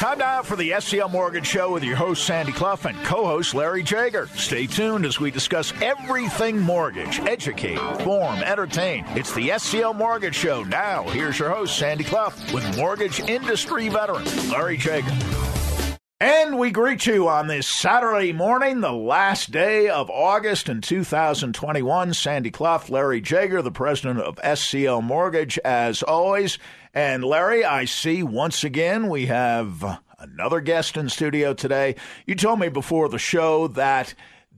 Time now for the SCL Mortgage Show with your host, Sandy Clough, and co host, Larry Jager. Stay tuned as we discuss everything mortgage, educate, inform, entertain. It's the SCL Mortgage Show. Now, here's your host, Sandy Clough, with mortgage industry veteran, Larry Jager. And we greet you on this Saturday morning, the last day of August in 2021. Sandy Clough, Larry Jager, the president of SCL Mortgage, as always. And Larry, I see once again we have another guest in studio today. You told me before the show that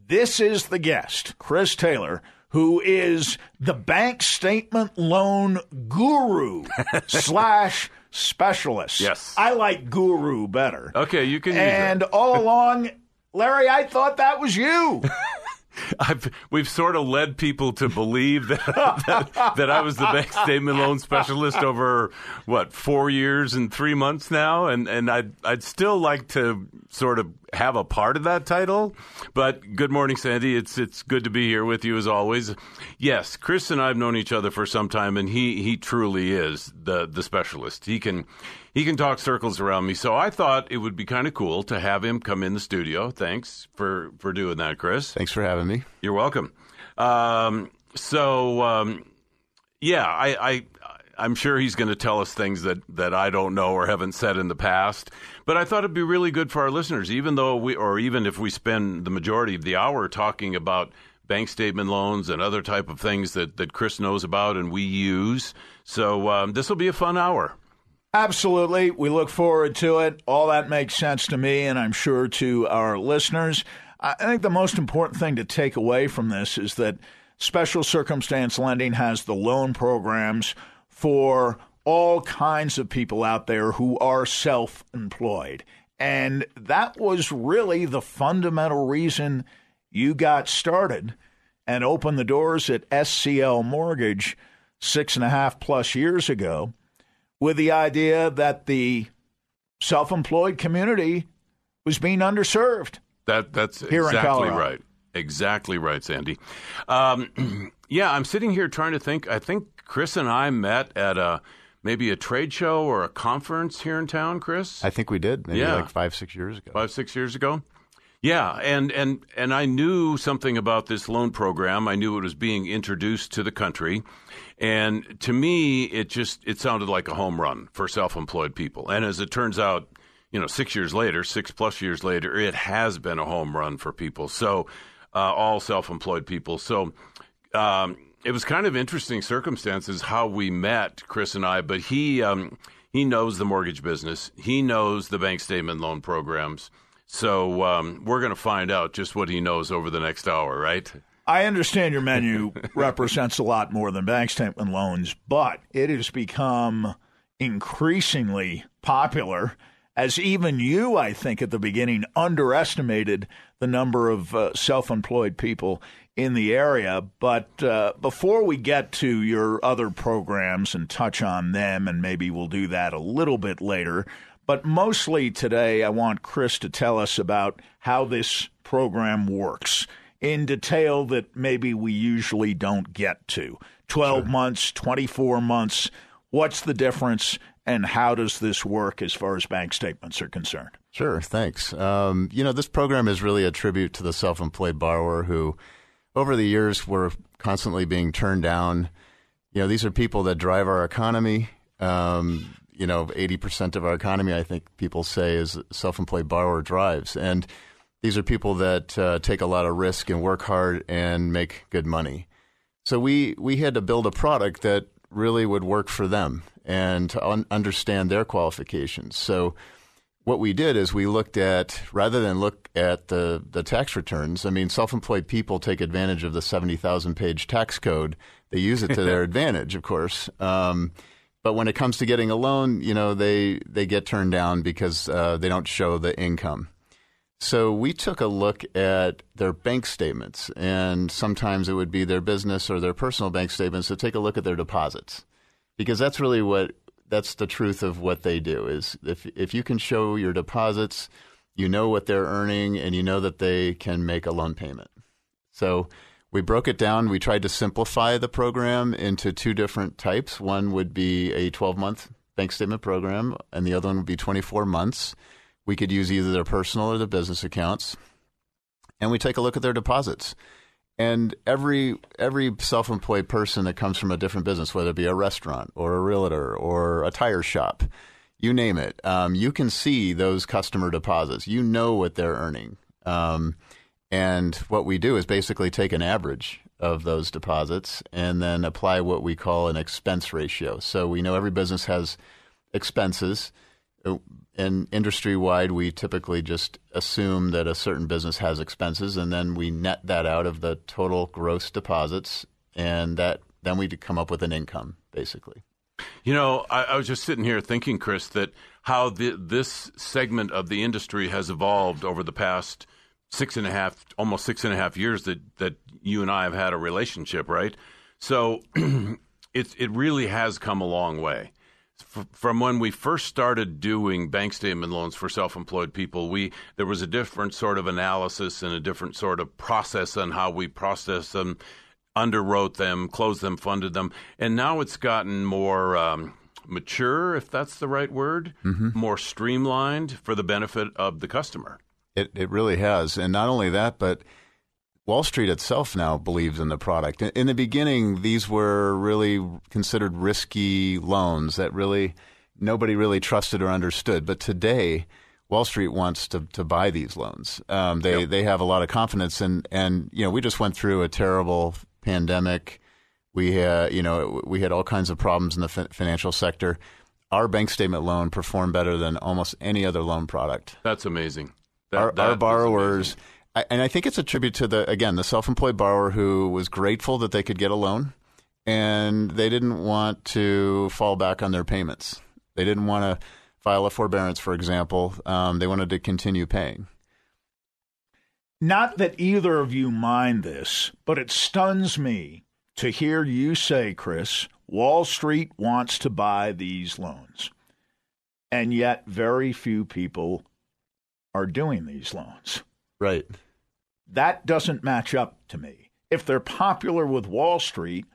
this is the guest, Chris Taylor, who is the bank statement loan guru slash specialist. Yes. I like guru better. Okay, you can use And all along, Larry, I thought that was you. I've, we've sort of led people to believe that, that, that I was the bank statement loan specialist over what four years and three months now, and and I'd I'd still like to sort of have a part of that title. But good morning, Sandy. It's it's good to be here with you as always. Yes, Chris and I've known each other for some time, and he he truly is the the specialist. He can he can talk circles around me. So I thought it would be kind of cool to have him come in the studio. Thanks for for doing that, Chris. Thanks for having me. You're welcome. Um, so um, yeah, I, I I'm sure he's going to tell us things that, that I don't know or haven't said in the past. But I thought it'd be really good for our listeners, even though we, or even if we spend the majority of the hour talking about bank statement loans and other type of things that, that Chris knows about and we use. So um, this will be a fun hour. Absolutely. We look forward to it. All that makes sense to me, and I'm sure to our listeners. I think the most important thing to take away from this is that special circumstance lending has the loan programs for all kinds of people out there who are self employed. And that was really the fundamental reason you got started and opened the doors at SCL Mortgage six and a half plus years ago with the idea that the self employed community was being underserved. That that's Here exactly right. Exactly right, Sandy. Um, yeah, I'm sitting here trying to think. I think Chris and I met at a maybe a trade show or a conference here in town. Chris, I think we did maybe Yeah. like five, six years ago. five six years ago. Yeah, and and and I knew something about this loan program. I knew it was being introduced to the country, and to me, it just it sounded like a home run for self-employed people. And as it turns out, you know, six years later, six plus years later, it has been a home run for people. So, uh, all self-employed people. So. Um, it was kind of interesting circumstances how we met, Chris and I. But he um, he knows the mortgage business. He knows the bank statement loan programs. So um, we're going to find out just what he knows over the next hour, right? I understand your menu represents a lot more than bank statement loans, but it has become increasingly popular as even you, I think, at the beginning underestimated the number of uh, self employed people in the area. But uh, before we get to your other programs and touch on them, and maybe we'll do that a little bit later, but mostly today, I want Chris to tell us about how this program works in detail that maybe we usually don't get to. 12 months, 24 months. What's the difference, and how does this work as far as bank statements are concerned? Sure, thanks. Um, you know, this program is really a tribute to the self employed borrower who, over the years, were constantly being turned down. You know, these are people that drive our economy. Um, you know, 80% of our economy, I think people say, is self employed borrower drives. And these are people that uh, take a lot of risk and work hard and make good money. So we, we had to build a product that really would work for them and to un- understand their qualifications. So what we did is we looked at rather than look at the, the tax returns. I mean, self-employed people take advantage of the seventy thousand page tax code. They use it to their advantage, of course. Um, but when it comes to getting a loan, you know, they they get turned down because uh, they don't show the income. So we took a look at their bank statements, and sometimes it would be their business or their personal bank statements to take a look at their deposits, because that's really what that's the truth of what they do. Is if if you can show your deposits, you know what they're earning, and you know that they can make a loan payment. So we broke it down. We tried to simplify the program into two different types. One would be a 12 month bank statement program, and the other one would be 24 months. We could use either their personal or their business accounts, and we take a look at their deposits. And every every self-employed person that comes from a different business, whether it be a restaurant or a realtor or a tire shop, you name it, um, you can see those customer deposits. You know what they're earning. Um, and what we do is basically take an average of those deposits and then apply what we call an expense ratio. So we know every business has expenses. And industry wide, we typically just assume that a certain business has expenses, and then we net that out of the total gross deposits, and that then we come up with an income, basically. You know, I, I was just sitting here thinking, Chris, that how the, this segment of the industry has evolved over the past six and a half, almost six and a half years that that you and I have had a relationship, right? So it it really has come a long way. F- from when we first started doing bank statement loans for self-employed people, we there was a different sort of analysis and a different sort of process on how we process them, underwrote them, closed them, funded them, and now it's gotten more. Um, mature, if that's the right word, mm-hmm. more streamlined for the benefit of the customer. It it really has, and not only that, but Wall Street itself now believes in the product. In the beginning, these were really considered risky loans that really nobody really trusted or understood. But today, Wall Street wants to, to buy these loans. Um, they yep. they have a lot of confidence, and and you know we just went through a terrible pandemic. We had you know we had all kinds of problems in the financial sector. Our bank statement loan performed better than almost any other loan product. That's amazing. That, our, that our borrowers and I think it's a tribute to the again the self-employed borrower who was grateful that they could get a loan, and they didn't want to fall back on their payments. They didn't want to file a forbearance, for example. Um, they wanted to continue paying. Not that either of you mind this, but it stuns me to hear you say, Chris, Wall Street wants to buy these loans. And yet, very few people are doing these loans. Right. That doesn't match up to me. If they're popular with Wall Street,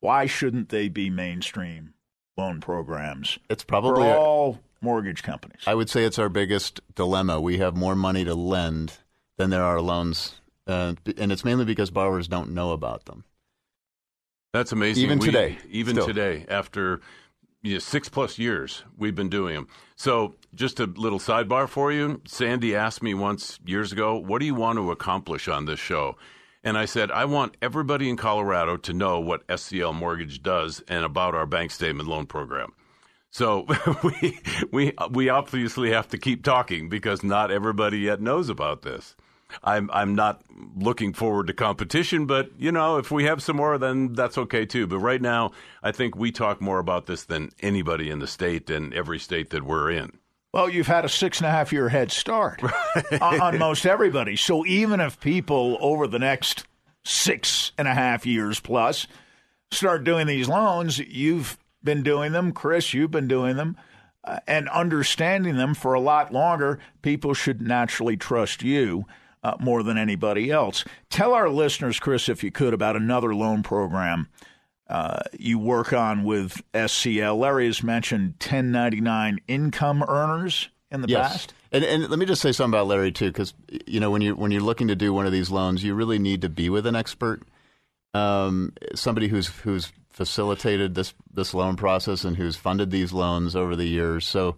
why shouldn't they be mainstream loan programs? It's probably for all mortgage companies. I would say it's our biggest dilemma. We have more money to lend than there are loans, uh, and it's mainly because borrowers don't know about them. That's amazing. Even we, today, even still. today, after you know, six plus years we've been doing them. So, just a little sidebar for you. Sandy asked me once years ago, What do you want to accomplish on this show? And I said, I want everybody in Colorado to know what SCL Mortgage does and about our bank statement loan program. So we, we, we obviously have to keep talking because not everybody yet knows about this. I'm I'm not looking forward to competition, but you know, if we have some more, then that's okay too. But right now, I think we talk more about this than anybody in the state and every state that we're in. Well, you've had a six and a half year head start on, on most everybody. So even if people over the next six and a half years plus start doing these loans, you've been doing them, Chris. You've been doing them. Uh, and understanding them for a lot longer, people should naturally trust you uh, more than anybody else. Tell our listeners, Chris, if you could, about another loan program uh, you work on with SCL. Larry has mentioned 1099 income earners in the yes. past. And, and let me just say something about Larry too, because you know when you when you're looking to do one of these loans, you really need to be with an expert, um, somebody who's who's facilitated this this loan process and who's funded these loans over the years. So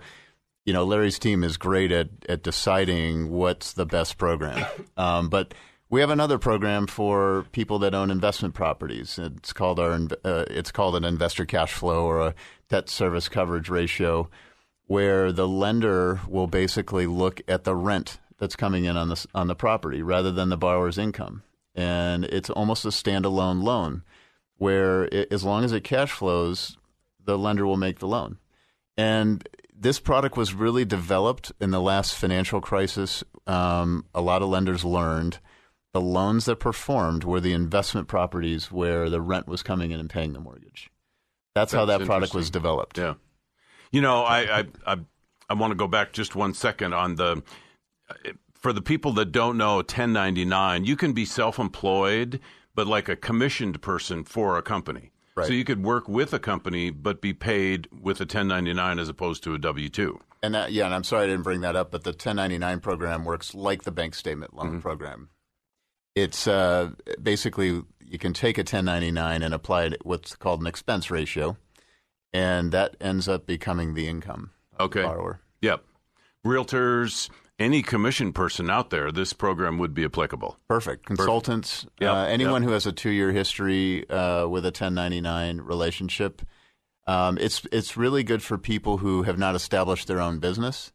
you know, Larry's team is great at, at deciding what's the best program. Um, but we have another program for people that own investment properties. It's called our uh, it's called an investor cash flow or a debt service coverage ratio, where the lender will basically look at the rent that's coming in on the on the property rather than the borrower's income, and it's almost a standalone loan, where it, as long as it cash flows, the lender will make the loan. And this product was really developed in the last financial crisis. Um, a lot of lenders learned the loans that performed were the investment properties where the rent was coming in and paying the mortgage. That's, That's how that product was developed. Yeah. You know, I I I, I want to go back just one second on the for the people that don't know 1099, you can be self-employed but like a commissioned person for a company. Right. So you could work with a company but be paid with a 1099 as opposed to a W 2. And that, yeah, and I'm sorry I didn't bring that up, but the 1099 program works like the bank statement loan Mm-hmm. program. It's uh, basically you can take a 1099 and apply it what's called an expense ratio, and that ends up becoming the income of Okay. the borrower. Yep. Realtors, any commission person out there, this program would be applicable. Perfect. Consultants, Yep, uh, anyone yep. who has a two-year history uh, with a 1099 relationship. Um, it's it's really good for people who have not established their own business,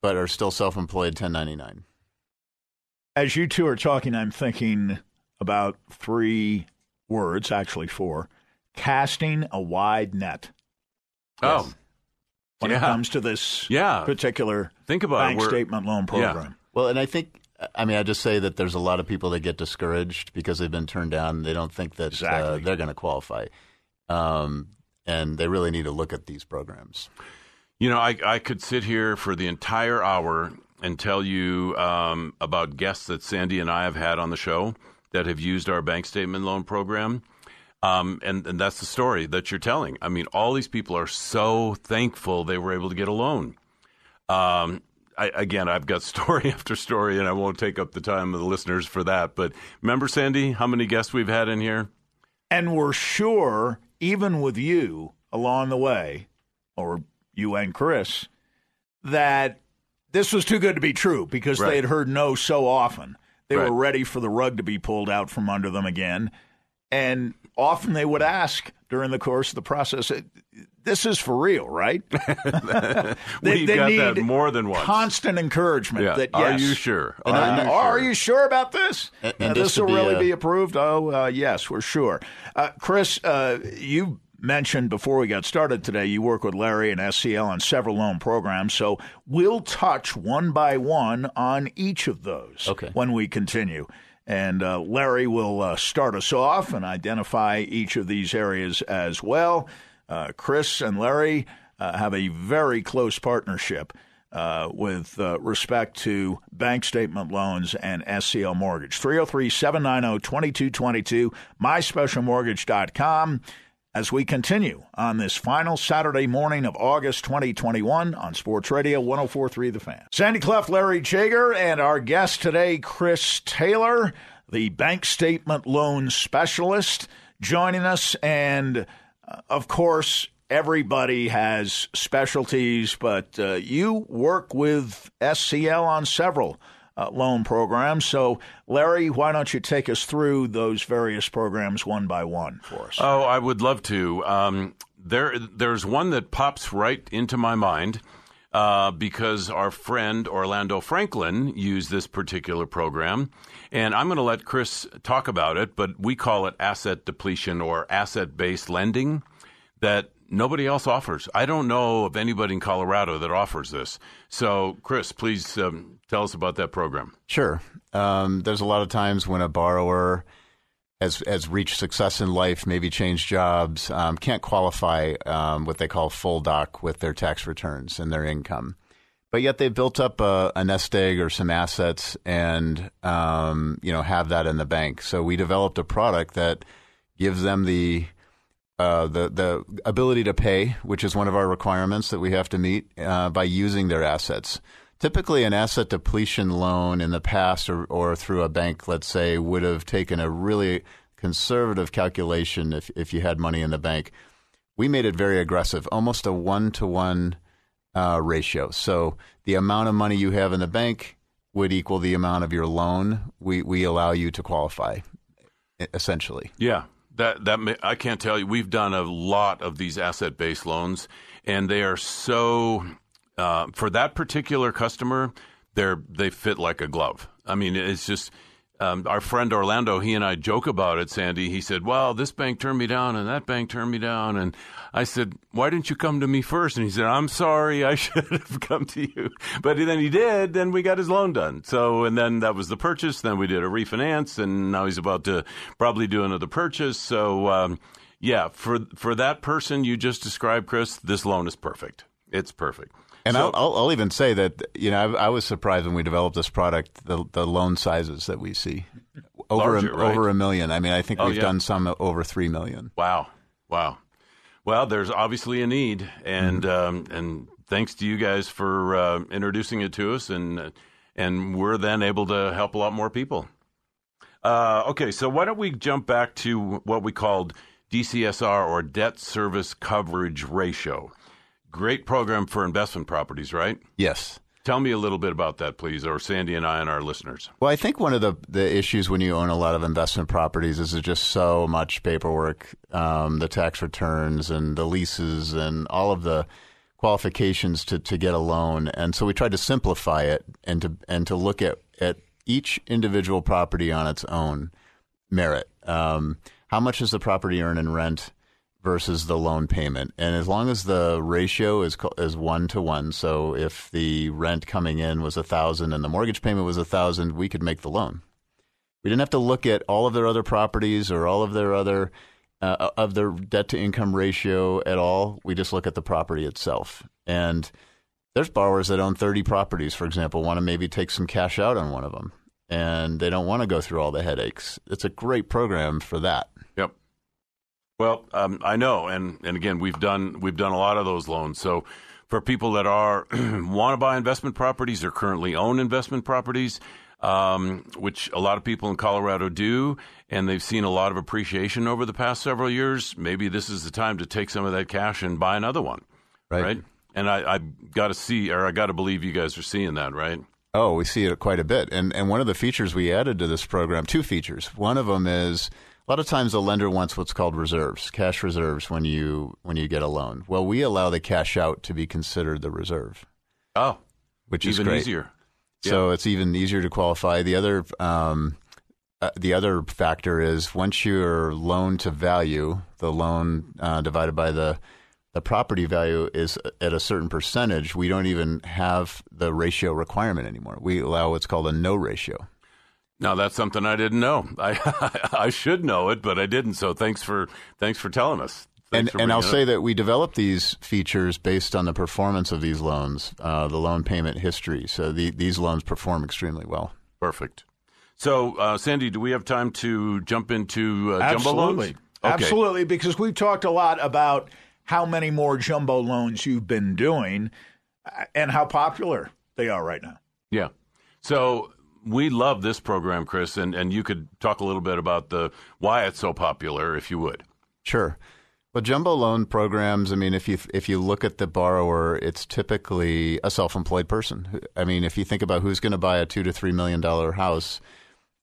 but are still self-employed 1099. As you two are talking, I'm thinking about three words, actually four casting a wide net Oh, when it comes to this Yeah. particular think about bank it. We're- statement loan program. Well, and I think, I mean, I just say that there's a lot of people that get discouraged because they've been turned down. They don't think that uh, they're going to qualify, um, and they really need to look at these programs. You know, I, I could sit here for the entire hour and tell you um, about guests that Sandy and I have had on the show that have used our bank statement loan program. Um, and, and that's the story that you're telling. I mean, all these people are so thankful they were able to get a loan. Um, I, again, I've got story after story, and I won't take up the time of the listeners for that. But remember, Sandy, how many guests we've had in here? And we're sure, even with you along the way, or you and Chris, that this was too good to be true because Right. they had heard no so often. They Right. were ready for the rug to be pulled out from under them again. And often they would ask during the course of the process, this is for real, right? We've got that more than once. Constant encouragement Yeah. that Are you sure? Are you are sure? you sure about this? And- and this just will be, really uh, be approved? Oh, uh, yes, we're sure. Uh, Chris, uh, you mentioned before we got started today, you work with Larry and SCL on several loan programs. So we'll touch one by one on each of those Okay. when we continue. And uh, Larry will uh, start us off and identify each of these areas as well. Uh, Chris and Larry uh, have a very close partnership uh, with uh, respect to bank statement loans and SCL mortgage. 303 790 2222, myspecialmortgage.com. As we continue on this final Saturday morning of August 2021 on Sports Radio 1043 The Fan. Sandy Clough, Larry Jager, and our guest today, Chris Taylor, the bank statement loan specialist, joining us. And uh, of course, everybody has specialties, but uh, you work with SCL on several uh, loan programs. So, Larry, why don't you take us through those various programs one by one for us? Oh, I would love to. Um, there, there's one that pops right into my mind uh, because our friend Orlando Franklin used this particular program, and I'm going to let Chris talk about it. But we call it asset depletion or asset-based lending that nobody else offers. I don't know of anybody in Colorado that offers this. So, Chris, please um, tell us about that program. Sure. Um, there's a lot of times when a borrower has has reached success in life, maybe changed jobs, um, can't qualify um, what they call full doc with their tax returns and their income, but yet they've built up a, a nest egg or some assets and um, you know have that in the bank. So we developed a product that gives them the uh, the the ability to pay, which is one of our requirements that we have to meet uh, by using their assets. Typically, an asset depletion loan in the past, or, or through a bank, let's say, would have taken a really conservative calculation if if you had money in the bank. We made it very aggressive, almost a one to one ratio. So the amount of money you have in the bank would equal the amount of your loan. We we allow you to qualify, essentially. Yeah, that that ma- I can't tell you. We've done a lot of these asset-based loans, and they are so uh, for that particular customer, they're they fit like a glove. I mean, it's just. Um, our friend Orlando, he and I joke about it, Sandy. He said, Well, this bank turned me down and that bank turned me down. And I said, Why didn't you come to me first? And he said, I'm sorry, I should have come to you. But then he did, then we got his loan done. So, and then that was the purchase. Then we did a refinance, and now he's about to probably do another purchase. So, um, yeah, for, for that person you just described, Chris, this loan is perfect. It's perfect. And So- I'll, I'll, even say that you know I, I was surprised when we developed this product the the loan sizes that we see over Larger, a, right? over a million. I mean, I think Oh, we've yeah. done some over three million. Wow. Wow. Well, there's obviously a need, and um, and thanks to you guys for uh, introducing it to us, and and we're then able to help a lot more people. Uh, okay, so why don't we jump back to what we called DCSR or debt service coverage ratio? Great program for investment properties, right? Yes. Tell me a little bit about that, please, or Sandy and I and our listeners. Well, I think one of the, the issues when you own a lot of investment properties is there's just so much paperwork, um, the tax returns and the leases and all of the qualifications to, to get a loan. And so we tried to simplify it and to and to look at, at each individual property on its own merit. Um, how much does the property earn in rent? Versus the loan payment. And as long as the ratio is is one to one, so if the rent coming in was a thousand and the mortgage payment was a thousand, we could make the loan. We didn't have to look at all of their other properties or all of their other uh, of their debt to income ratio at all. We just look at the property itself. And there's borrowers that own 30 properties, for example, want to maybe take some cash out on one of them, and they don't want to go through all the headaches. It's a great program for that. Well, um, I know, and and again, we've done we've done a lot of those loans. So, for people that are want to buy investment properties or currently own investment properties, um, which a lot of people in Colorado do, and they've seen a lot of appreciation over the past several years, maybe this is the time to take some of that cash and buy another one, right? right? And I, I got to see, or I got to believe you guys are seeing that, right? Oh, we see it quite a bit, and and one of the features we added to this program, two features. One of them is a lot of times a lender wants what's called reserves, cash reserves when you when you get a loan. Well, we allow the cash out to be considered the reserve. Oh, which is even easier. So it's even easier to qualify. The other um, uh, the other factor is once your loan to value, the loan uh, divided by the the property value is at a certain percentage, we don't even have the ratio requirement anymore. We allow what's called a no ratio. Now that's something I didn't know. I I should know it, but I didn't. So thanks for thanks for telling us. Thanks and and I'll say that we developed these features based on the performance of these loans, uh, the loan payment history. So the, these loans perform extremely well. Perfect. So uh, Sandy, do we have time to jump into uh, jumbo loans? Okay. Absolutely, because we've talked a lot about how many more jumbo loans you've been doing uh, and how popular they are right now. Yeah. So we love this program, Chris, and, and you could talk a little bit about the why it's so popular, if you would. Sure. Well, jumbo loan programs. I mean, if you if you look at the borrower, it's typically a self-employed person. I mean, if you think about who's going to buy a two to three million dollar house,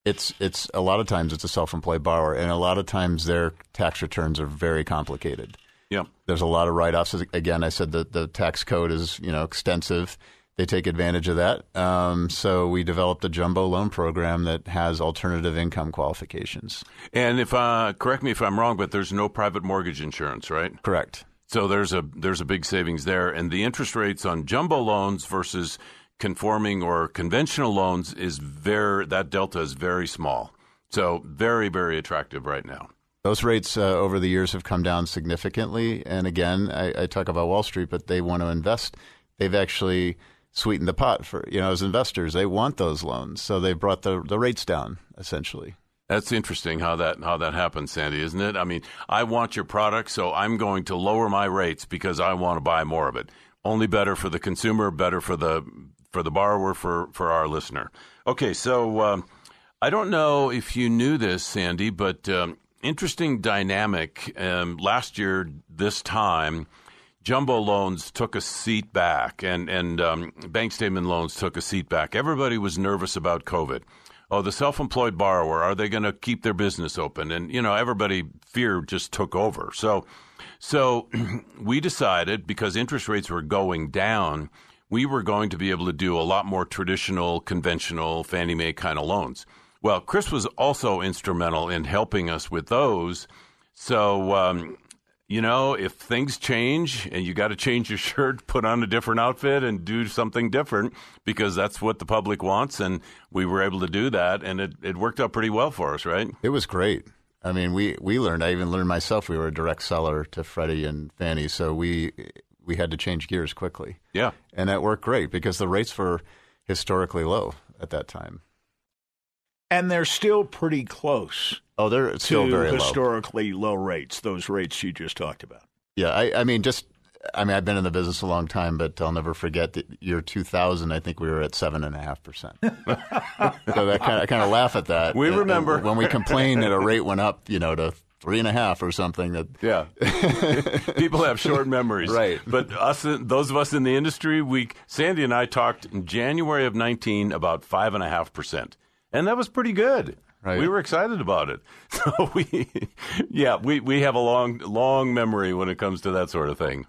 it's it's a lot of times it's a self-employed borrower, and a lot of times their tax returns are very complicated. Yeah, there's a lot of write-offs. Again, I said that the tax code is you know extensive they take advantage of that. Um, so we developed a jumbo loan program that has alternative income qualifications. And if uh, correct me if I'm wrong, but there's no private mortgage insurance, right? Correct. So there's a there's a big savings there, and the interest rates on jumbo loans versus conforming or conventional loans is very that delta is very small. So very very attractive right now. Those rates uh, over the years have come down significantly, and again, I, I talk about Wall Street, but they want to invest. They've actually sweeten the pot for you know as investors. They want those loans, so they brought the the rates down essentially. That's interesting how that how that happens, Sandy, isn't it? I mean, I want your product, so I'm going to lower my rates because I want to buy more of it. Only better for the consumer, better for the for the borrower, for for our listener. Okay, so um, I don't know if you knew this, Sandy, but um, interesting dynamic. Um, last year, this time jumbo loans took a seat back, and and um, bank statement loans took a seat back. Everybody was nervous about COVID. Oh, the self-employed borrower are they going to keep their business open? And you know, everybody fear just took over. So, so we decided because interest rates were going down, we were going to be able to do a lot more traditional, conventional Fannie Mae kind of loans. Well, Chris was also instrumental in helping us with those. So um, you know, if things change and you got to change your shirt, put on a different outfit and do something different because that's what the public wants. And we were able to do that. And it, it worked out pretty well for us, right? It was great. I mean, we, we learned, I even learned myself, we were a direct seller to Freddie and Fannie. So we, we had to change gears quickly. Yeah. And that worked great because the rates were historically low at that time. and they're still pretty close. Oh, they're still very historically low. low rates. Those rates you just talked about. Yeah, I, I mean, just I mean, I've been in the business a long time, but I'll never forget the year 2000. I think we were at seven and a half percent. So that kind of, I kind of laugh at that. We uh, uh, remember when we complained that a rate went up, you know, to three and a half or something. That yeah, people have short memories, right? But us, those of us in the industry, we Sandy and I talked in January of 19 about five and a half percent, and that was pretty good. Right. We were excited about it. So we, yeah, we, we have a long long memory when it comes to that sort of thing.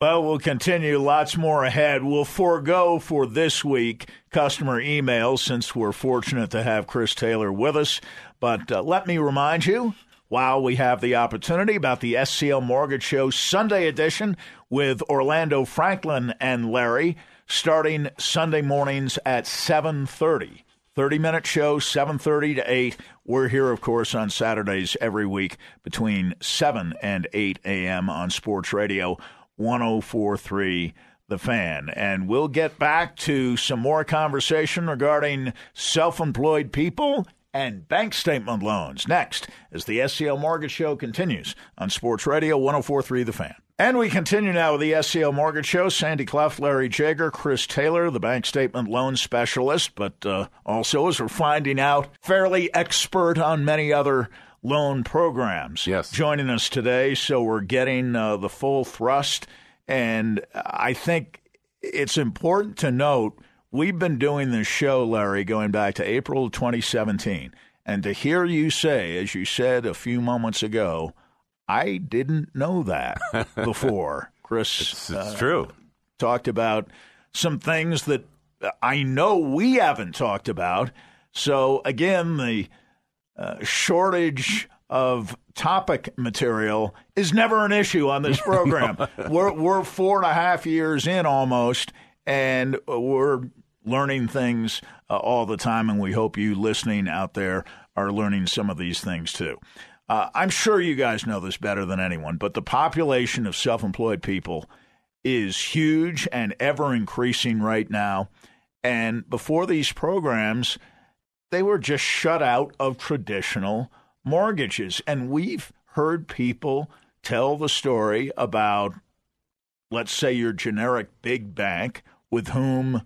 Well, we'll continue. Lots more ahead. We'll forego for this week customer emails since we're fortunate to have Chris Taylor with us. But uh, let me remind you, while we have the opportunity, about the SCL Mortgage Show Sunday edition with Orlando Franklin and Larry, starting Sunday mornings at 7:30. 30 minute show 7:30 to 8 we're here of course on Saturdays every week between 7 and 8 a.m. on Sports Radio 1043 The Fan. And we'll get back to some more conversation regarding self employed people and bank statement loans next as the SCL Mortgage Show continues on Sports Radio 1043 The Fan. And we continue now with the SCL Mortgage Show. Sandy Clough, Larry Jager, Chris Taylor, the bank statement loan specialist, but uh, also, as we're finding out, fairly expert on many other loan programs. Yes. Joining us today, so we're getting uh, the full thrust. And I think it's important to note we've been doing this show, Larry, going back to April 2017. And to hear you say, as you said a few moments ago, I didn't know that before. Chris it's, it's uh, true. talked about some things that I know we haven't talked about. So, again, the uh, shortage of topic material is never an issue on this program. we're, we're four and a half years in almost, and we're learning things uh, all the time, and we hope you listening out there are learning some of these things too. Uh, I'm sure you guys know this better than anyone, but the population of self employed people is huge and ever increasing right now. And before these programs, they were just shut out of traditional mortgages. And we've heard people tell the story about, let's say, your generic big bank with whom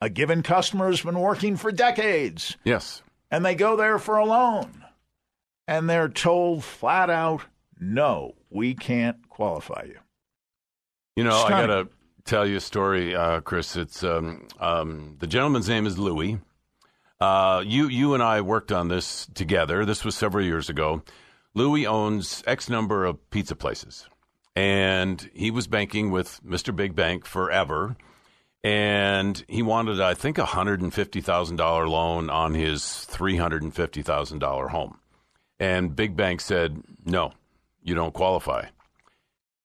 a given customer has been working for decades. Yes. And they go there for a loan. And they're told flat out, no, we can't qualify you. You know, Stunning. I got to tell you a story, uh, Chris. It's um, um, the gentleman's name is Louis. Uh, you you and I worked on this together. This was several years ago. Louis owns X number of pizza places, and he was banking with Mr. Big Bank forever. And he wanted, I think, a hundred and fifty thousand dollar loan on his three hundred and fifty thousand dollar home. And Big Bank said, "No, you don't qualify."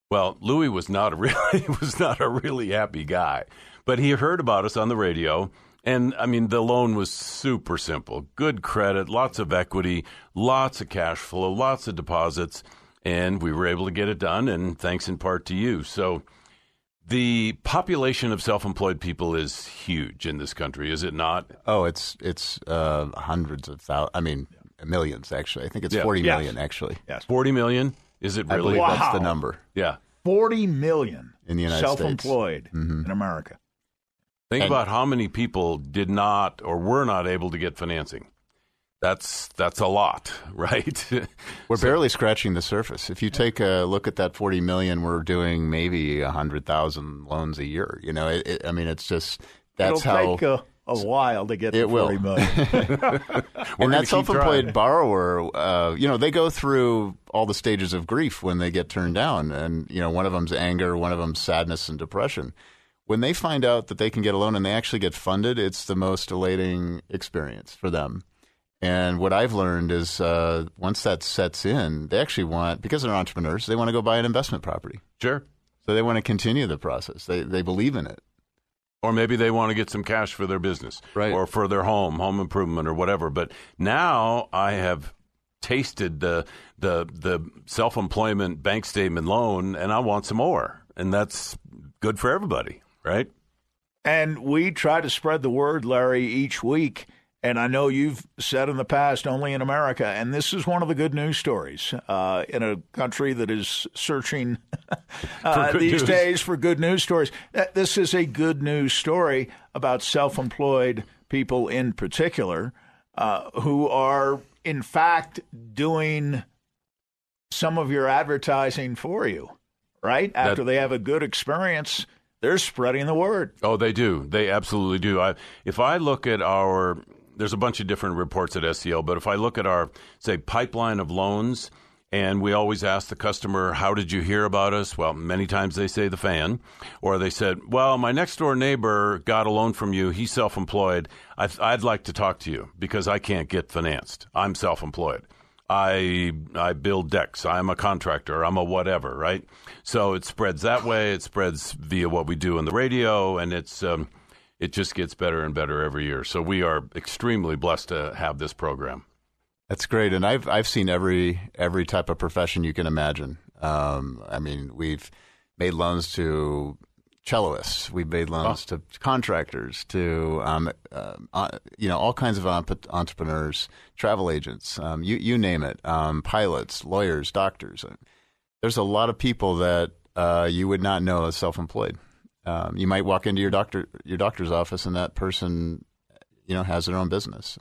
Well, Louis was not a really was not a really happy guy, but he heard about us on the radio and I mean, the loan was super simple good credit, lots of equity, lots of cash flow, lots of deposits. And we were able to get it done, and thanks in part to you. So, the population of self-employed people is huge in this country, is it not? Oh, it's it's uh, hundreds of thousands. I mean, millions actually. I think it's yeah. forty yes. million actually. Yes, forty million. Is it really? I believe wow. that's the number. Yeah, forty million in the United States. self-employed States. Mm-hmm. in America. Think And- about how many people did not or were not able to get financing. That's that's a lot, right? We're barely scratching the surface. If you take a look at that 40 million, we're doing maybe 100,000 loans a year. You know, it, it, I mean, it's just that's It'll how take a, a while to get It to will. 40 million. And gonna that self-employed trying. borrower, uh, you know, they go through all the stages of grief when they get turned down, and you know, one of them's anger, one of them's sadness and depression. When they find out that they can get a loan and they actually get funded, it's the most elating experience for them. And what I've learned is uh, once that sets in, they actually want because they're entrepreneurs, they want to go buy an investment property. sure. So they want to continue the process. They they believe in it. Or maybe they want to get some cash for their business, Right. Or for their home, home improvement, or whatever. But now I have tasted the the the self employment bank statement loan, and I want some more, and that's good for everybody, right? and we try to spread the word, Larry, each week. And I know you've said in the past only in America, and this is one of the good news stories uh, in a country that is searching uh, these news. days for good news stories. Uh, This is a good news story about self employed people in particular uh, who are, in fact, doing some of your advertising for you, right? After they have a good experience, they're spreading the word. Oh, they do. They absolutely do. I, if I look at our, there's a bunch of different reports at SCL, but if I look at our, say, pipeline of loans, and we always ask the customer, How did you hear about us? Well, many times they say the fan, or they said, Well, my next door neighbor got a loan from you. He's self employed. I'd, like to talk to you because I can't get financed. I'm self employed. I I build decks. I'm a contractor. I'm a whatever, right? So it spreads that way. It spreads via what we do on the radio, and it's um, it just gets better and better every year. So we are extremely blessed to have this program. That's great, and I've I've seen every every type of profession you can imagine. Um, I mean, we've made loans to cellists, we've made loans to contractors, to um, uh, uh, you know all kinds of entrepreneurs, travel agents, um, you you name it, um, pilots, lawyers, doctors. There's a lot of people that uh, you would not know as self-employed. Um, you might walk into your doctor your doctor's office, and that person, you know, has their own business.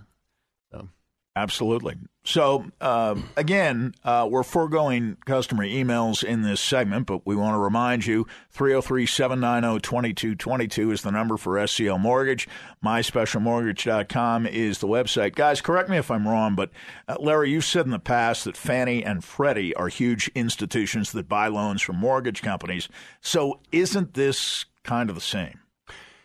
Absolutely. So, um, again, uh, we're foregoing customer emails in this segment, but we want to remind you 303 790 2222 is the number for SCL Mortgage. MySpecialMortgage.com is the website. Guys, correct me if I'm wrong, but uh, Larry, you've said in the past that Fannie and Freddie are huge institutions that buy loans from mortgage companies. So, isn't this kind of the same?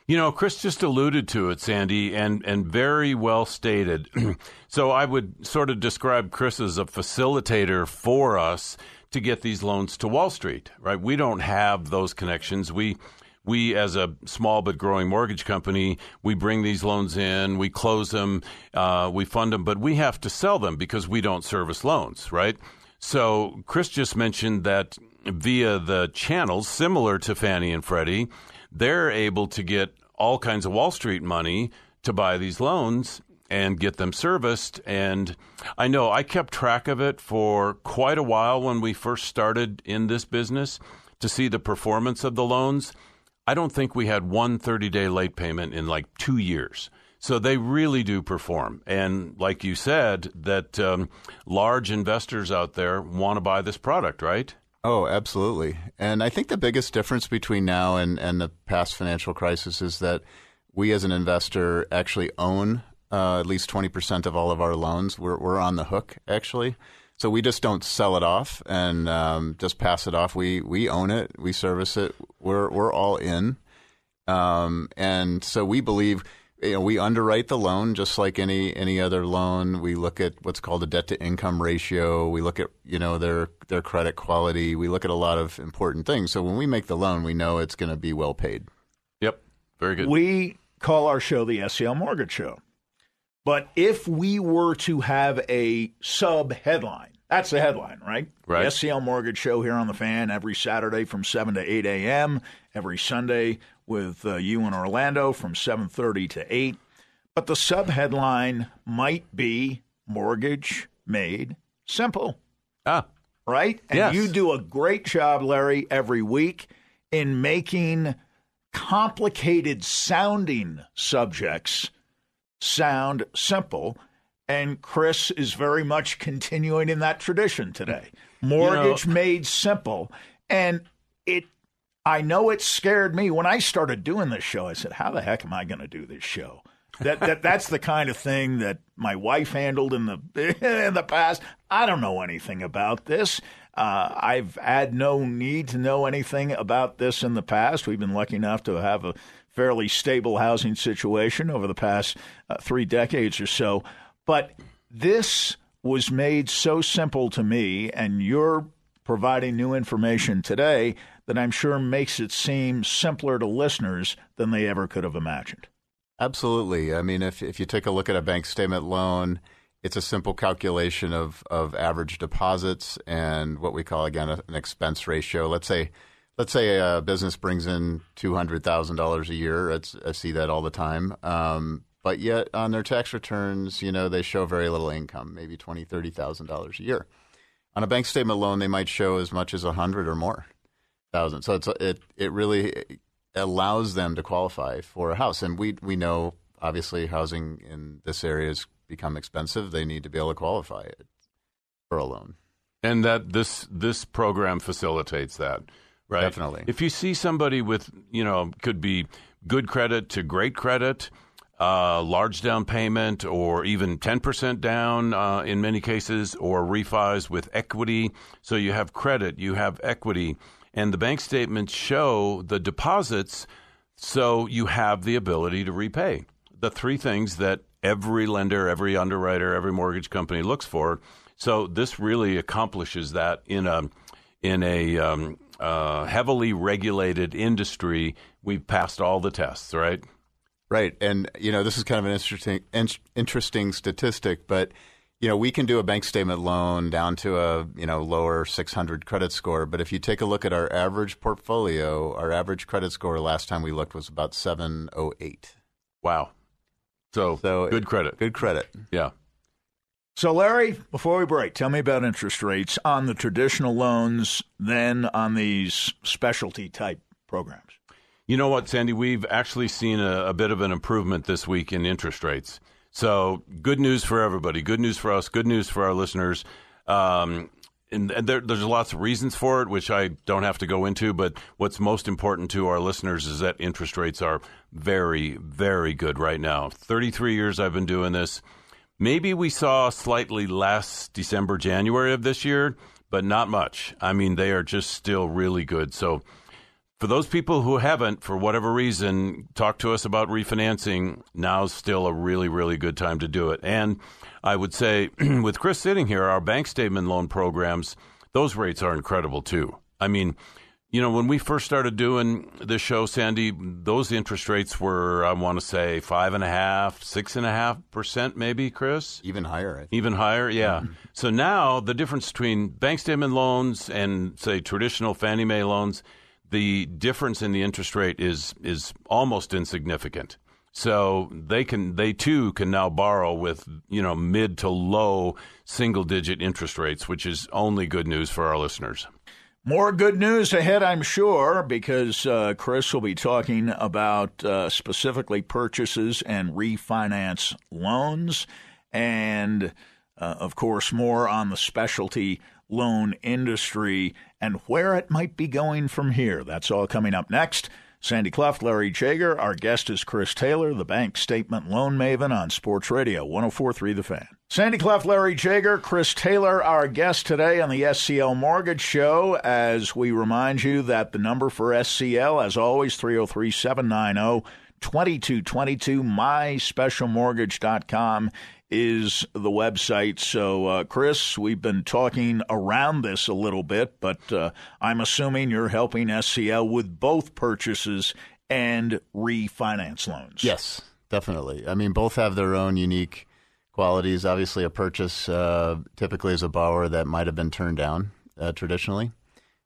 You know, Chris just alluded to it, Sandy, and, and very well stated. so I would sort of describe Chris as a facilitator for us to get these loans to Wall Street, right? We don't have those connections. We we as a small but growing mortgage company, we bring these loans in, we close them, uh, we fund them, but we have to sell them because we don't service loans, right? So Chris just mentioned that via the channels similar to Fannie and Freddie, they're able to get all kinds of Wall Street money to buy these loans and get them serviced. And I know I kept track of it for quite a while when we first started in this business to see the performance of the loans. I don't think we had one 30 day late payment in like two years. So they really do perform. And like you said, that um, large investors out there want to buy this product, right? Oh, absolutely. And I think the biggest difference between now and, and the past financial crisis is that we as an investor actually own uh, at least 20% of all of our loans. We're, we're on the hook, actually. So we just don't sell it off and um, just pass it off. We, we own it, we service it, we're, we're all in. Um, and so we believe you know, we underwrite the loan just like any any other loan. We look at what's called a debt to income ratio. We look at you know their their credit quality. We look at a lot of important things. So when we make the loan, we know it's going to be well paid. Yep, very good. We call our show the SCL Mortgage Show. But if we were to have a sub headline, that's the headline, right? Right. The SCL Mortgage Show here on the fan every Saturday from 7 to 8 a.m., every Sunday with uh, you in Orlando from 7:30 to 8. But the sub headline might be mortgage made simple, ah, right? And Yes. you do a great job, Larry, every week in making complicated sounding subjects sound simple. And Chris is very much continuing in that tradition today. Mortgage made simple. And I know it scared me when I started doing this show. I said, "How the heck am I going to do this show?" That, that that's the kind of thing that my wife handled in the in the past. I don't know anything about this. Uh, I've had no need to know anything about this in the past. We've been lucky enough to have a fairly stable housing situation over the past uh, three decades or so. But this was made so simple to me, and you're providing new information today that I'm sure makes it seem simpler to listeners than they ever could have imagined. Absolutely. I mean, if if you take a look at a bank statement loan, it's a simple calculation of of average deposits and what we call again an expense ratio. Let's say let's say a business brings in two hundred thousand dollars a year. It's, I see that all the time. Um, but yet on their tax returns, you know, they show very little income, maybe twenty, thirty thousand dollars a year. On a bank statement loan, they might show as much as a hundred or more thousand. So it's it it really allows them to qualify for a house, and we we know obviously housing in this area has become expensive. They need to be able to qualify it for a loan. And that this this program facilitates that, right? Definitely. If you see somebody with, you know, could be good credit to great credit, uh, large down payment, or even ten percent down uh, in many cases, or refis with equity. So you have credit, you have equity, and the bank statements show the deposits, so you have the ability to repay. The three things that every lender, every underwriter, every mortgage company looks for. So this really accomplishes that in a in a um, uh, heavily regulated industry. We've passed all the tests, right? Right, and you know this is kind of an interesting in- interesting statistic, but you know we can do a bank statement loan down to a you know lower 600 credit score, but if you take a look at our average portfolio, our average credit score last time we looked was about 708. Wow. So, So good credit. Good credit. Yeah. So, Larry, before we break, tell me about interest rates on the traditional loans, then on these specialty type programs. You know what, Sandy? We've actually seen a, a, bit of an improvement this week in interest rates. So, good news for everybody. Good news for us. Good news for our listeners. Um, and, and there, there's lots of reasons for it, which I don't have to go into. But what's most important to our listeners is that interest rates are very, very good right now. 33 years I've been doing this. Maybe we saw slightly less December, January of this year, but not much. I mean, they are just still really good. So, for those people who haven't, for whatever reason, talked to us about refinancing, now's still a really, really good time to do it. And I would say, with Chris sitting here, our bank statement loan programs, those rates are incredible too. I mean, you know, when we first started doing this show, Sandy, those interest rates were, I want to say, five and a half, six and a half percent, maybe, Chris? Even higher. Even higher, yeah. Mm-hmm. So now the difference between bank statement loans and, say, traditional Fannie Mae loans, the difference in the interest rate is is almost insignificant. So they can they too can now borrow with you know mid to low single digit interest rates, which is only good news for our listeners. More good news ahead, I'm sure, because uh, Chris will be talking about uh, specifically purchases and refinance loans, and uh, of course, more on the specialty loan industry and where it might be going from here. That's all coming up next. Sandy Clough, Larry Jager. Our guest is Chris Taylor, the bank statement loan maven on Sports Radio 1043 The Fan. Sandy Clough, Larry Jager, Chris Taylor, our guest today on the SCL Mortgage Show. As we remind you that the number for SCL, as always, 303 790 2222, myspecialmortgage.com is the website. So, uh, Chris, we've been talking around this a little bit, but uh, I'm assuming you're helping SCL with both purchases and refinance loans. Yes, definitely. I mean, both have their own unique qualities. Obviously, a purchase uh, typically is a borrower that might have been turned down uh, traditionally.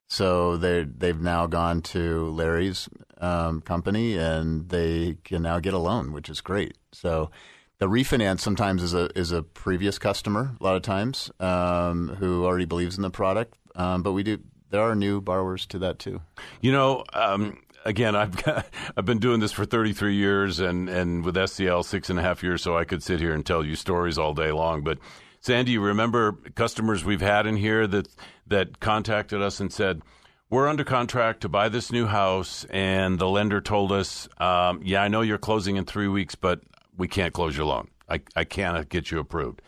So they they've now gone to Larry's um, company and they can now get a loan, which is great. So the refinance sometimes is a is a previous customer a lot of times um, who already believes in the product, um, but we do there are new borrowers to that too. You know. Um, again, I've got, I've been doing this for 33 years, and, and with SCL six and a half years, so I could sit here and tell you stories all day long. But Sandy, you remember customers we've had in here that that contacted us and said, "We're under contract to buy this new house," and the lender told us, um, "Yeah, I know you're closing in three weeks, but we can't close your loan. I, I cannot get you approved.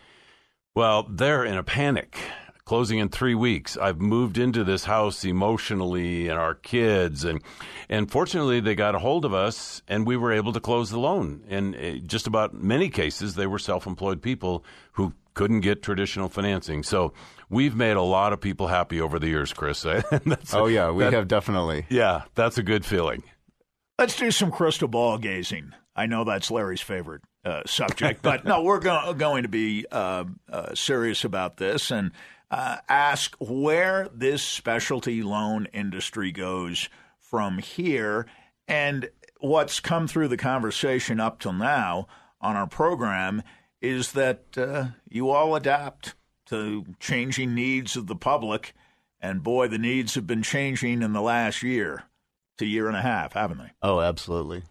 Well, they're in a panic. Closing in three weeks. I've moved into this house emotionally and our kids. And, and fortunately, they got a hold of us and we were able to close the loan. And eh, just about many cases, they were self employed people who couldn't get traditional financing. So we've made a lot of people happy over the years, Chris. oh, yeah, we that, have definitely. Yeah, that's a good feeling. Let's do some crystal ball gazing. I know that's Larry's favorite uh, subject, but no, we're go- going to be uh, uh, serious about this and uh, ask where this specialty loan industry goes from here. And what's come through the conversation up till now on our program is that uh, you all adapt to changing needs of the public. And boy, the needs have been changing in the last year to year and a half, haven't they? Oh, absolutely.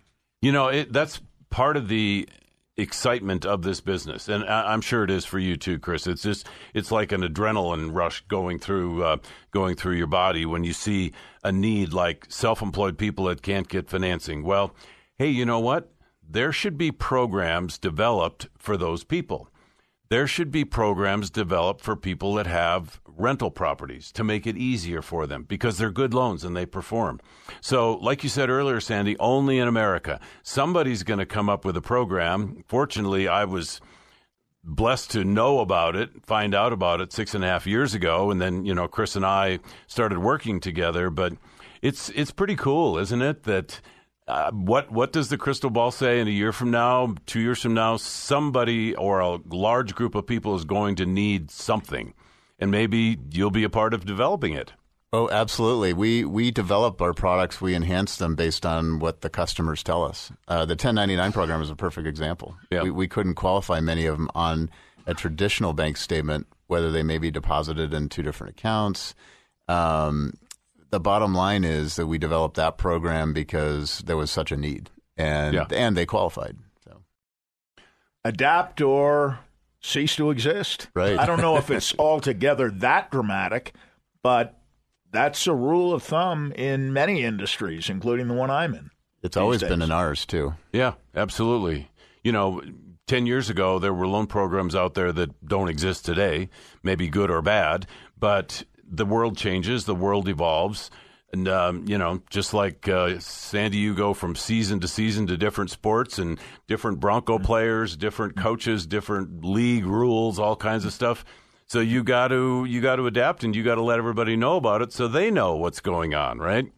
You know, it, that's part of the excitement of this business, and I, am sure it is for you too, Chris. It's just it's like an adrenaline rush going through uh, going through your body when you see a need like self-employed people that can't get financing. Well, hey, you know what? There should be programs developed for those people there should be programs developed for people that have rental properties to make it easier for them because they're good loans and they perform. So, like you said earlier, Sandy, only in America. Somebody's going to come up with a program. Fortunately, I was blessed to know about it, find out about it six and a half years ago, and then you know Chris and I started working together. But it's it's pretty cool, isn't it? That uh, what what does the crystal ball say in a year from now, two years from now? Somebody or a large group of people is going to need something, and maybe you'll be a part of developing it. Oh, absolutely. We we develop our products. We enhance them based on what the customers tell us. Uh, the 1099 program is a perfect example. Yeah. We, we couldn't qualify many of them on a traditional bank statement, whether they may be deposited in two different accounts. Um, the bottom line is that we developed that program because there was such a need, and yeah. and they qualified. So adapt or cease to exist. Right. I don't know if it's altogether that dramatic, but that's a rule of thumb in many industries, including the one I'm in. It's always days. been in ours too. Yeah, absolutely. You know, 10 years ago, there were loan programs out there that don't exist today, maybe good or bad, but the world changes, the world evolves. And, um, you know, just like uh, Sandy, you go from season to season to different sports and different Bronco players, different coaches, different league rules, all kinds of stuff. So you got to you got to adapt and you got to let everybody know about it so they know what's going on, right?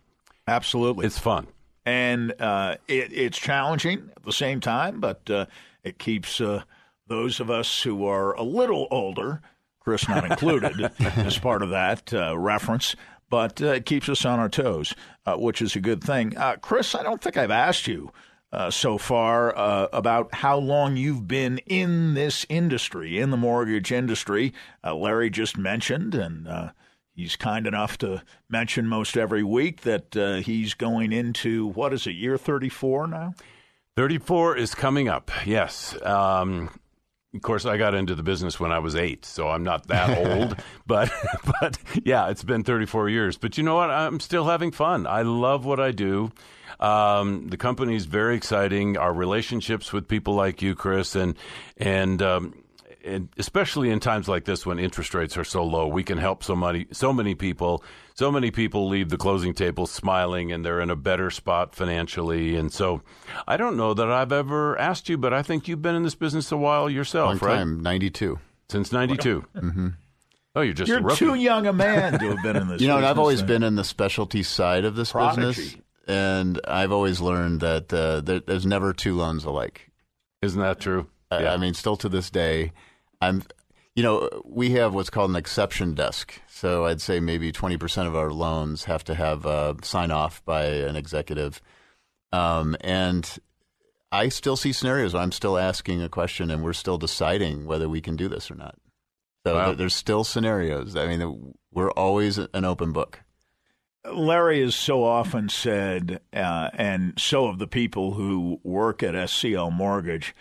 Absolutely, it's fun and uh, it, it's challenging at the same time, but uh, it keeps uh, those of us who are a little older Chris not included as part of that uh, reference, but uh, it keeps us on our toes, uh, which is a good thing. Uh, Chris, I don't think I've asked you uh, so far uh, about how long you've been in this industry, in the mortgage industry. Larry just mentioned, and he's kind enough to mention most every week that he's going into what is it, year 34 now? 34 is coming up, yes. Um, of course, I got into the business when I was eight, so I'm not that old. but, but yeah, it's been 34 years. But you know what? I'm still having fun. I love what I do. Um, the company is very exciting. Our relationships with people like you, Chris, and and um, and especially in times like this when interest rates are so low, we can help so many so many people. So many people leave the closing table smiling and they're in a better spot financially. And so, I don't know that I've ever asked you, but I think you've been in this business a while yourself, Long right? Time, ninety two. Since ninety two. mm-hmm. Oh, you're just you're too young a man to have been in this. you know, I've always been in the specialty side of this Prodigy. business, and I've always learned that uh, there, there's never two loans alike. Isn't that true? yeah. I mean, still to this day, I'm, you know, we have what's called an exception desk. So I'd say maybe 20% of our loans have to have a sign off by an executive. Um, and I still see scenarios where I'm still asking a question and we're still deciding whether we can do this or not. So wow. there's still scenarios. I mean, we're always an open book. Larry has so often said, uh, and so have the people who work at SCL Mortgage,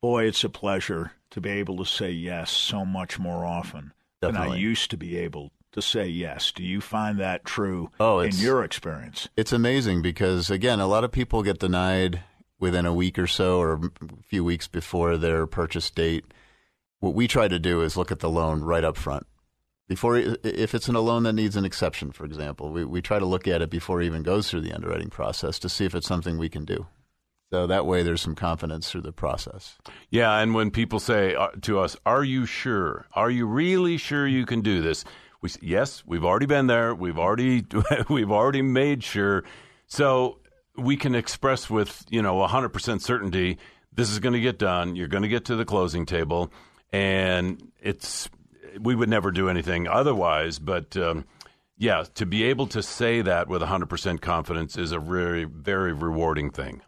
boy, it's a pleasure to be able to say yes so much more often Definitely. than I used to be able to say yes. Do you find that true oh, in your experience? It's amazing because, again, a lot of people get denied within a week or so or a few weeks before their purchase date. What we try to do is look at the loan right up front. Before, if it's in a loan that needs an exception, for example, we, we try to look at it before it even goes through the underwriting process to see if it's something we can do. So that way, there's some confidence through the process. Yeah, and when people say uh, to us, "Are you sure? Are you really sure you can do this?" We say, yes, we've already been there. We've already we've already made sure. So we can express with you know 100% certainty this is going to get done. You're going to get to the closing table, and it's we would never do anything otherwise. But um, yeah, to be able to say that with 100% confidence is a very very rewarding thing.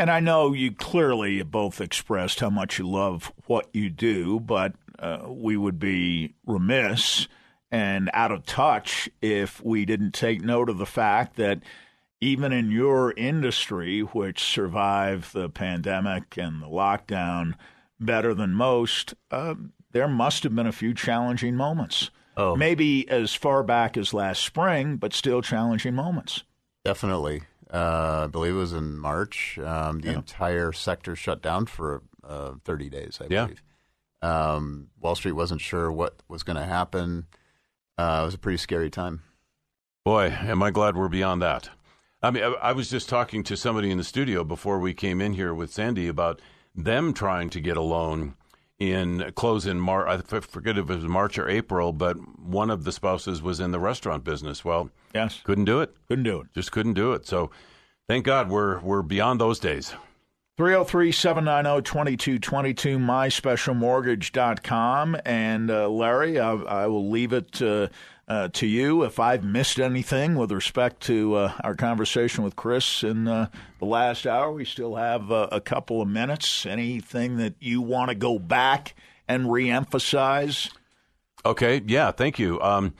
And I know you clearly both expressed how much you love what you do, but uh, we would be remiss and out of touch if we didn't take note of the fact that even in your industry, which survived the pandemic and the lockdown better than most, uh, there must have been a few challenging moments. Oh. Maybe as far back as last spring, but still challenging moments. Definitely. Uh, I believe it was in March. Um, the yeah. entire sector shut down for uh, 30 days, I yeah. believe. Um, Wall Street wasn't sure what was going to happen. Uh, it was a pretty scary time. Boy, am I glad we're beyond that. I mean, I, I was just talking to somebody in the studio before we came in here with Sandy about them trying to get a loan in close in March. I forget if it was March or April, but one of the spouses was in the restaurant business. Well, yes, couldn't do it. Couldn't do it. Just couldn't do it. So, thank God we're we're beyond those days. 303 790 2222, myspecialmortgage.com. And uh, Larry, I, I, will leave it uh, uh, to you if I've missed anything with respect to uh, our conversation with Chris in uh, the last hour. We still have uh, a couple of minutes. Anything that you want to go back and reemphasize? Okay, yeah, thank you. Um,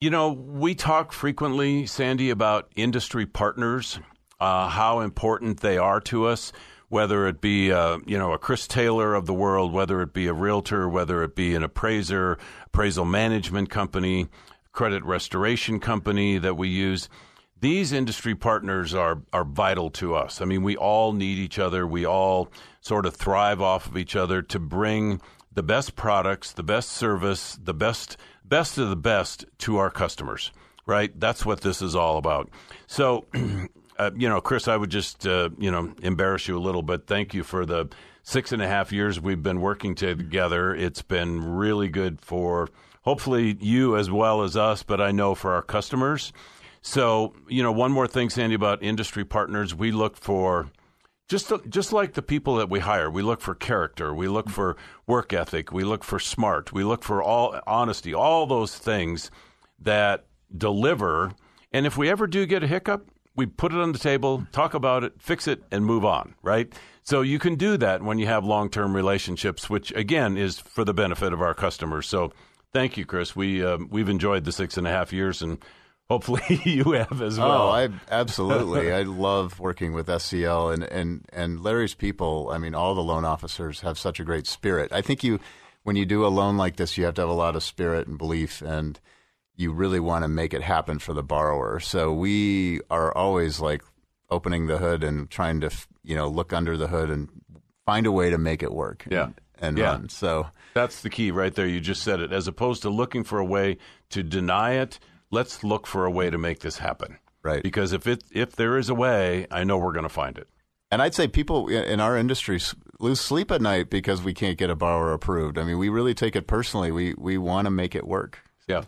you know, we talk frequently, Sandy, about industry partners, how important they are to us whether it be uh, you know a Chris Taylor of the world, whether it be a realtor, whether it be an appraiser, appraisal management company, credit restoration company that we use. These industry partners are are vital to us. I mean, we all need each other. We all sort of thrive off of each other to bring the best products, the best service, the best best of the best to our customers. Right? That's what this is all about. So Uh, you know, Chris, I would just, uh, you know, embarrass you a little bit. Thank you for the six and a half years we've been working together. It's been really good for hopefully you as well as us, but I know for our customers. So, you know, one more thing, Sandy, about industry partners, we look for just just like the people that we hire, we look for character, we look for work ethic, we look for smart, we look for all honesty, all those things that deliver. And if we ever do get a hiccup, we put it on the table, talk about it, fix it, and move on, right? So you can do that when you have long term relationships, which again is for the benefit of our customers. So thank you, Chris. We um, we've enjoyed the six and a half years, and hopefully you have as well. Oh, I absolutely. I love working with SCL and and and Larry's people. I mean, all the loan officers have such a great spirit. I think you when you do a loan like this, you have to have a lot of spirit and belief and you really want to make it happen for the borrower. So we are always like opening the hood and trying to, you know, look under the hood and find a way to make it work. Yeah. And, and yeah. run. So that's the key right there. You just said it. As opposed to looking for a way to deny it, let's look for a way to make this happen. Right. Because if it if there is a way, I know we're going to find it. And I'd say people in our industry lose sleep at night because we can't get a borrower approved. I mean, we really take it personally. We we want to make it work. Yeah.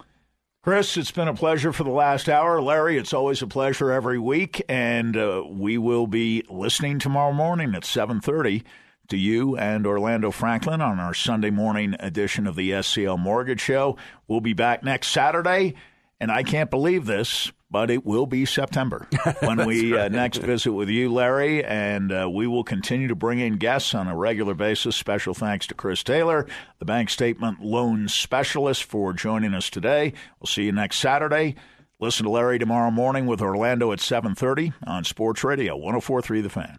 Chris, it's been a pleasure for the last hour. Larry, it's always a pleasure every week, and uh, we will be listening tomorrow morning at 7:30 to you and Orlando Franklin on our Sunday morning edition of the SCL Mortgage Show. We'll be back next Saturday, and I can't believe this, but it will be September when we uh, right. uh, next visit with you, Larry, and uh, we will continue to bring in guests on a regular basis. Special thanks to Chris Taylor, the bank statement loan specialist, for joining us today. We'll see you next Saturday. Listen to Larry tomorrow morning with Orlando at 7:30 on Sports Radio 104.3 The Fan.